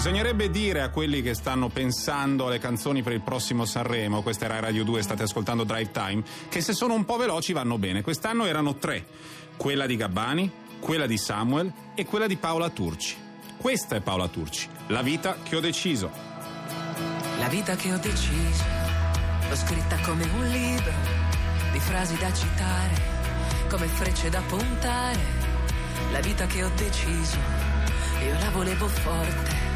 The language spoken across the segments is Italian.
Bisognerebbe dire a quelli che stanno pensando alle canzoni per il prossimo Sanremo, questa era Radio 2, state ascoltando Drive Time, che se sono un po' veloci vanno bene. Quest'anno erano tre, quella di Gabbani, quella di Samuel e quella di Paola Turci. Questa è Paola Turci, la vita che ho deciso. La vita che ho deciso, l'ho scritta come un libro di frasi da citare, come frecce da puntare. La vita che ho deciso, io la volevo forte,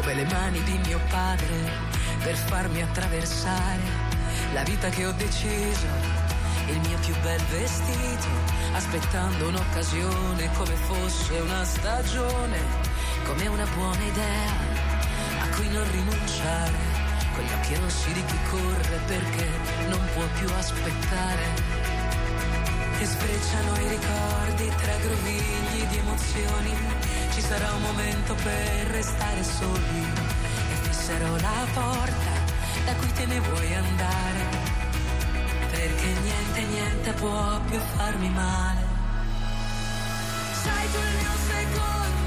come le mani di mio padre, per farmi attraversare. La vita che ho deciso, il mio più bel vestito, aspettando un'occasione come fosse una stagione, come una buona idea a cui non rinunciare, con gli occhi rossi di chi corre perché non può più aspettare. Che sfrecciano i ricordi tra grovigli di emozioni, ci sarà un momento per restare soli e fisserò la porta da cui te ne vuoi andare, perché niente, niente può più farmi male. Sai tu il mio secondo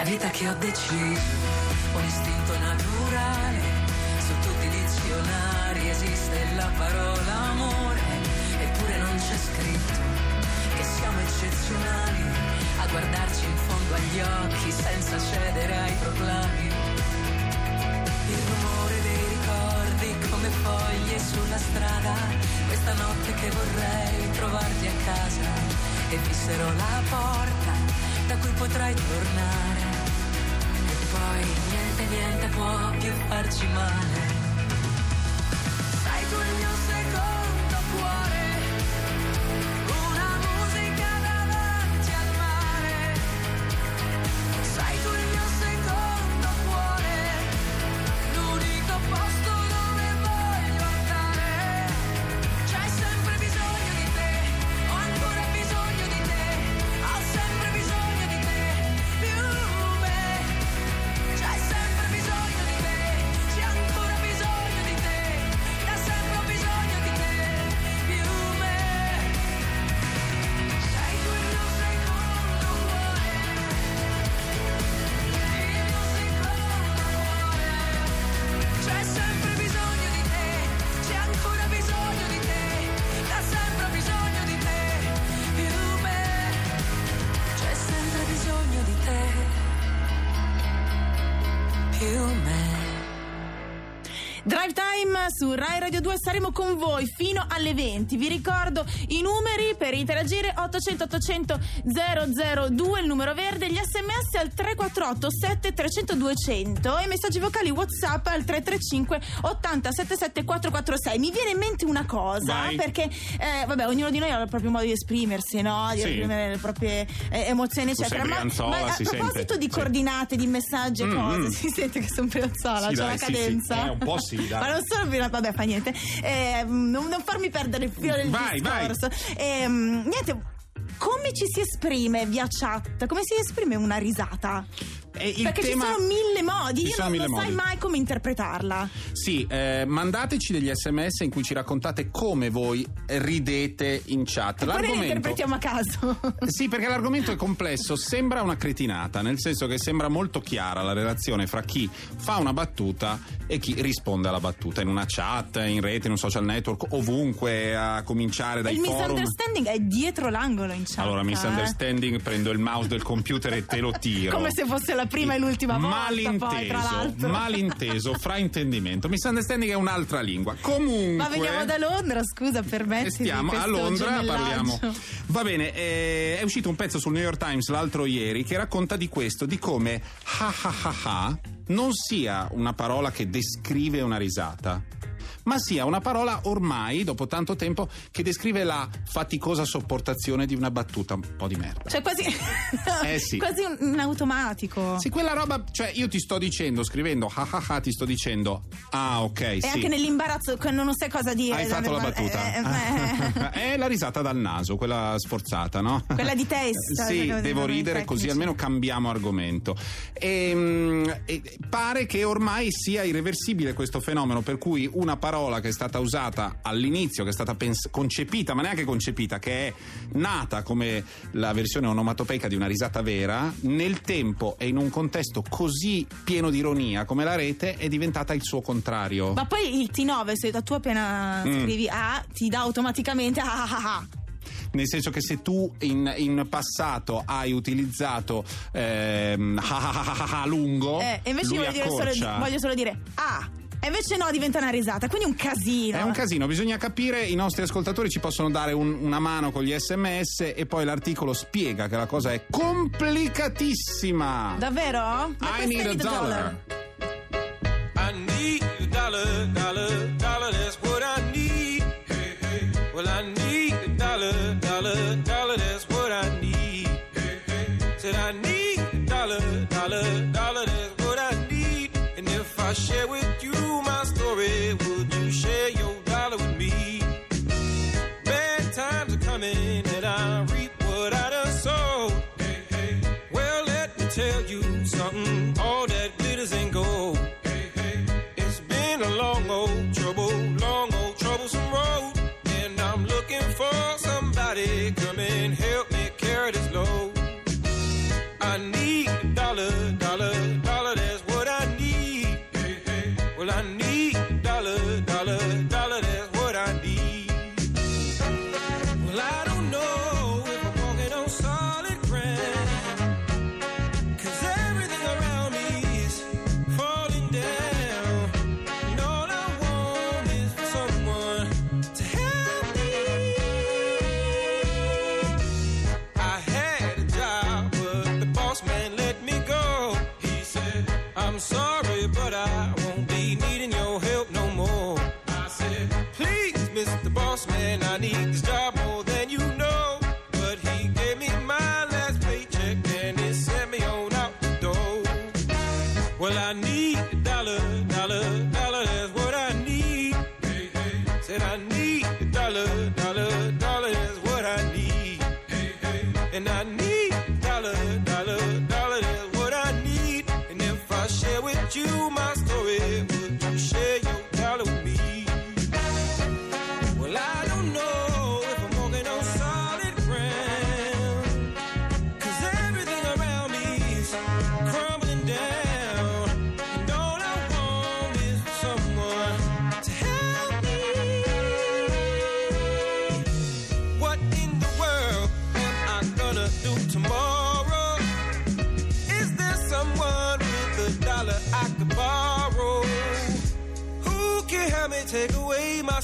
La vita che ho deciso, un istinto naturale, su tutti i dizionari esiste la parola amore, eppure non c'è scritto che siamo eccezionali a guardarci in fondo agli occhi senza cedere ai proclami. Il rumore dei ricordi come foglie sulla strada, questa notte che vorrei trovarti a casa e fisserò la porta da cui potrai tornare. Poi niente, niente può più farci male. Sai tu il mio secondo su Rai Radio 2 saremo con voi fino alle 20. Vi ricordo i numeri per interagire 800 800 002 il numero verde, gli sms al 348 7300 200 e i messaggi vocali WhatsApp al 335 80 77 446. Mi viene in mente una cosa Vai. perché eh, vabbè, ognuno di noi ha il proprio modo di esprimersi, no? Di Sì. esprimere le proprie eh, emozioni Tu sei eccetera. Brianzola, a si proposito sente. di Sì. coordinate, di messaggi e Mm, cose, mm. si sente che sono Brianzola, Sì, c'è dai, la cadenza. Eh, un po' sì, dai. Ma non sono vabbè, fa niente. Eh, non, non farmi perdere il filo del Vai, vai. discorso. Ehm, niente. Come ci si esprime via chat? Come si esprime una risata? E il Perché tema- ci sono mille modi, Ci io non, mille non sai modi. mai come interpretarla. Sì, eh, mandateci degli sms in cui ci raccontate come voi ridete in chat. Poi le L'argomento. interpretiamo a caso. Sì, perché l'argomento è complesso, sembra una cretinata, nel senso che sembra molto chiara la relazione fra chi fa una battuta e chi risponde alla battuta in una chat, in rete, in un social network, ovunque, a cominciare dai il forum. misunderstanding è dietro l'angolo in chat. Allora, eh. misunderstanding, prendo il mouse del computer e te lo tiro. Come se fosse la prima e l'ultima volta, malinteso, poi, tra l'altro. malinteso, fraintendimento. Misunderstanding è un'altra lingua. Comunque. Ma veniamo da Londra, scusa, permetti. E stiamo a Londra, parliamo. Va bene, eh, è uscito un pezzo sul New York Times l'altro ieri che racconta di questo, di come ha ha ha ha non sia una parola che descrive una risata, ma sia una parola ormai, dopo tanto tempo, che descrive la faticosa sopportazione di una battuta un po' di merda. Cioè quasi, Eh sì. quasi un, un automatico. Sì, quella roba, cioè io ti sto dicendo, scrivendo ah ah ah, ti sto dicendo ah ok, E sì. anche nell'imbarazzo che non sai cosa dire. Hai fatto la Eh, battuta. eh, eh, È la risata dal naso, quella sforzata, no? Quella di testa, Sì, devo ridere così almeno cambiamo argomento. E, e pare che ormai sia irreversibile questo fenomeno per cui una parola che è stata usata all'inizio, che è stata pens- concepita, ma neanche concepita, che è nata come la versione onomatopeica di una risata vera, nel tempo e in un contesto così pieno di ironia come la rete è diventata il suo contrario. Ma poi il T9, se tu appena Mm. scrivi A, ti dà automaticamente ah ah ah. Nel senso che se tu in, in passato hai utilizzato ehm, ah ah ah ah lungo, Eh, e invece io voglio, solo, voglio solo dire A. E invece no, diventa una risata. Quindi un casino. È un casino, bisogna capire, i nostri ascoltatori ci possono dare un- una mano con gli sms e poi l'articolo spiega che la cosa è complicatissima. Davvero? Ma I questo need è a dollar. I need a dollar, dollar, dollar, that's what I need. Hey, hey. Well, I need a dollar, dollar, dollar, that's what I need. Hey, hey. Said I need a dollar, dollar, dollar, I share with you my story, would you share your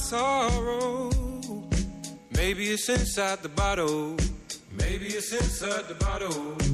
sorrow? Maybe it's inside the bottle. Maybe it's inside the bottle.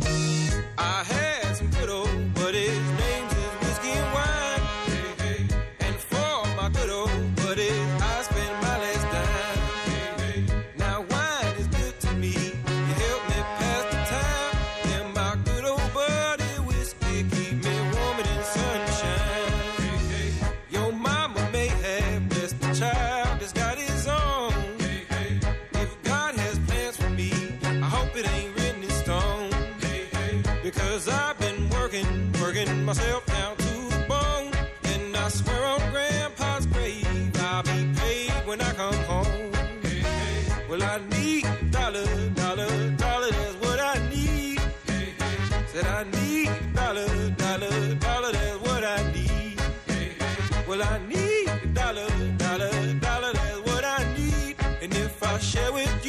Because I've been working, working myself down to the bone. And I swear on Grandpa's grave, I'll be paid when I come home. Hey, hey. Well, I need dollar, dollar, dollar, that's what I need. Hey. Said I need dollar, dollar, dollar, that's what I need. Well, I need dollar, dollar, dollar, that's what I need. And if I share with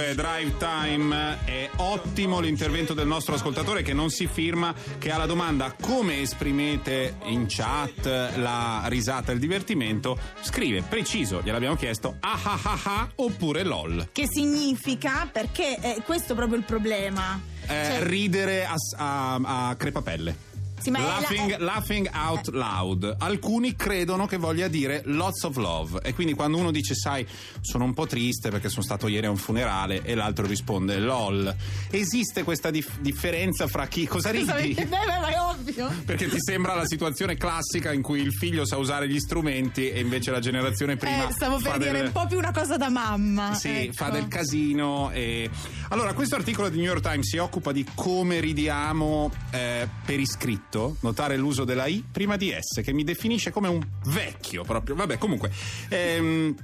2 Drive Time è ottimo l'intervento del nostro ascoltatore che non si firma che ha la domanda come esprimete in chat la risata e il divertimento scrive preciso gliel'abbiamo chiesto ah ah ah ah oppure lol Che significa? Perché è questo proprio il problema. eh, Cioè- ridere a, a- a crepapelle. Sì, è la- laughing, è- laughing out loud. Alcuni credono che voglia dire lots of love. E quindi quando uno dice, sai, sono un po' triste perché sono stato ieri a un funerale, e l'altro risponde, lol. Esiste questa dif- differenza fra chi. Cosa ridi? Beh, beh, ma è ovvio. Perché ti sembra la situazione classica in cui il figlio sa usare gli strumenti e invece la generazione prima. Eh, stavo per dire del- un po' più una cosa da mamma. sì, ecco. fa del casino. E... Allora, questo articolo di New York Times si occupa di come ridiamo eh, per iscritto, notare l'uso della I prima di S, che mi definisce come un vecchio proprio. Vabbè, comunque. ehm,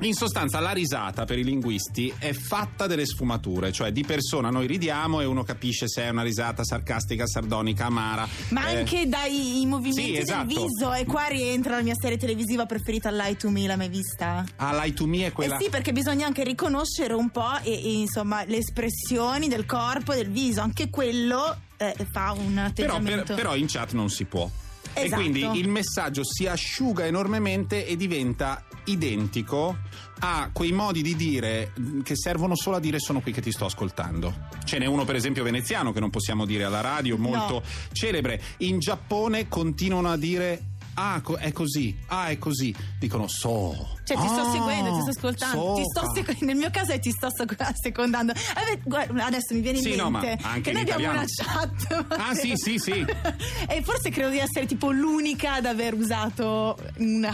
in sostanza la risata per i linguisti è fatta delle sfumature, cioè di persona noi ridiamo e uno capisce se è una risata sarcastica, sardonica, amara. Ma eh, anche dai movimenti Sì, esatto. del viso. E qua rientra la mia serie televisiva preferita, Lie to Me, l'hai mai vista? Ah, l'I to me è quella. Eh sì, perché bisogna anche riconoscere un po' e, e, insomma le espressioni del corpo e del viso, anche quello eh, fa un Però, atteggiamento. per- però in chat non si può. E Esatto. quindi il messaggio si asciuga enormemente e diventa identico a quei modi di dire che servono solo a dire sono qui che ti sto ascoltando. Ce n'è uno per esempio veneziano che non possiamo dire alla radio, molto celebre. In Giappone continuano a dire Ah, è così, ah, è così. Dicono so. Cioè, ti sto Ah, seguendo, ti sto ascoltando. Ti sto seco- nel mio caso è ti sto seco- secondando. Eh, guarda, adesso mi viene in Sì, no, ma mente anche che noi abbiamo una chat. Ah, sì, sì, sì. e forse credo di essere tipo l'unica ad aver usato un.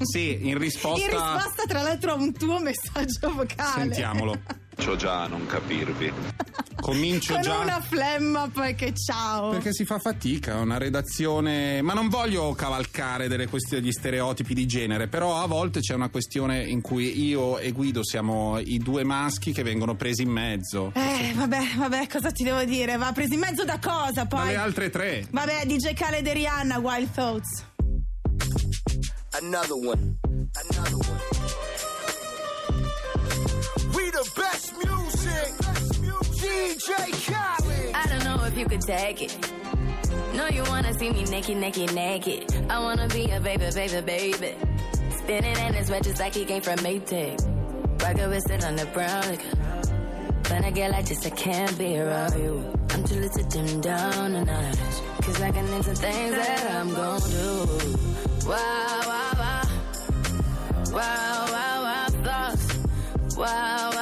Sì, in risposta. In risposta, tra l'altro, a un tuo messaggio vocale. Sentiamolo. Comincio già a non capirvi. Comincio Con già. una flemma, poi che ciao. Perché si fa fatica, una redazione. Ma non voglio cavalcare delle questioni degli stereotipi di genere, però a volte c'è una questione in cui io e Guido siamo i due maschi che vengono presi in mezzo. Eh, vabbè, vabbè, cosa ti devo dire? Va presi in mezzo da cosa poi? Dalle altre tre. Vabbè, DJ Khaled e Rihanna, Wild Thoughts. Another one. Another one. The best music. DJ Khaled. I don't know if you could take it. No, you wanna see me naked, naked, naked. I wanna be a baby, baby, baby. Spinning in his red just like he came from Maytag. Rocket with it on the brown. Like, when I get like this, I can't be around you. I'm too little to dim down the night. Cause I can into things that I'm gon' do. Wow, wow, wow. Wow, wow, wow, thoughts. Wow, wow.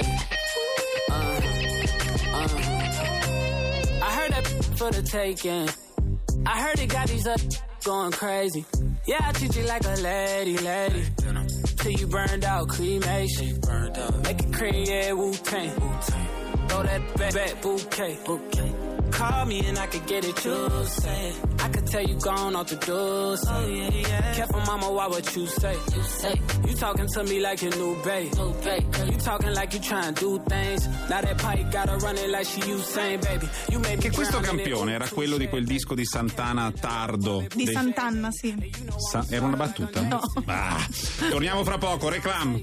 Hey. Uh, uh. I heard that for the taking. I heard it got these up going crazy. Yeah, I treat you like a lady, lady. Till you burned out, cremation. Make it cream, yeah, Wu Tang. Throw that back, back bouquet. Call me and I could get it, you say. I could tell you gone off the door. Oh, yeah, yeah. Careful, mama, why what you say? You say. You talking to me like your new babe. New babe. You talking like you trying to do things. Now that pipe gotta run it like she Usain, baby. You made me Che questo campione era quello di quel disco di Santana tardo. Di dei- Sant'Anna, sì. Sa- era una battuta? No. Ah, torniamo fra poco, reclam.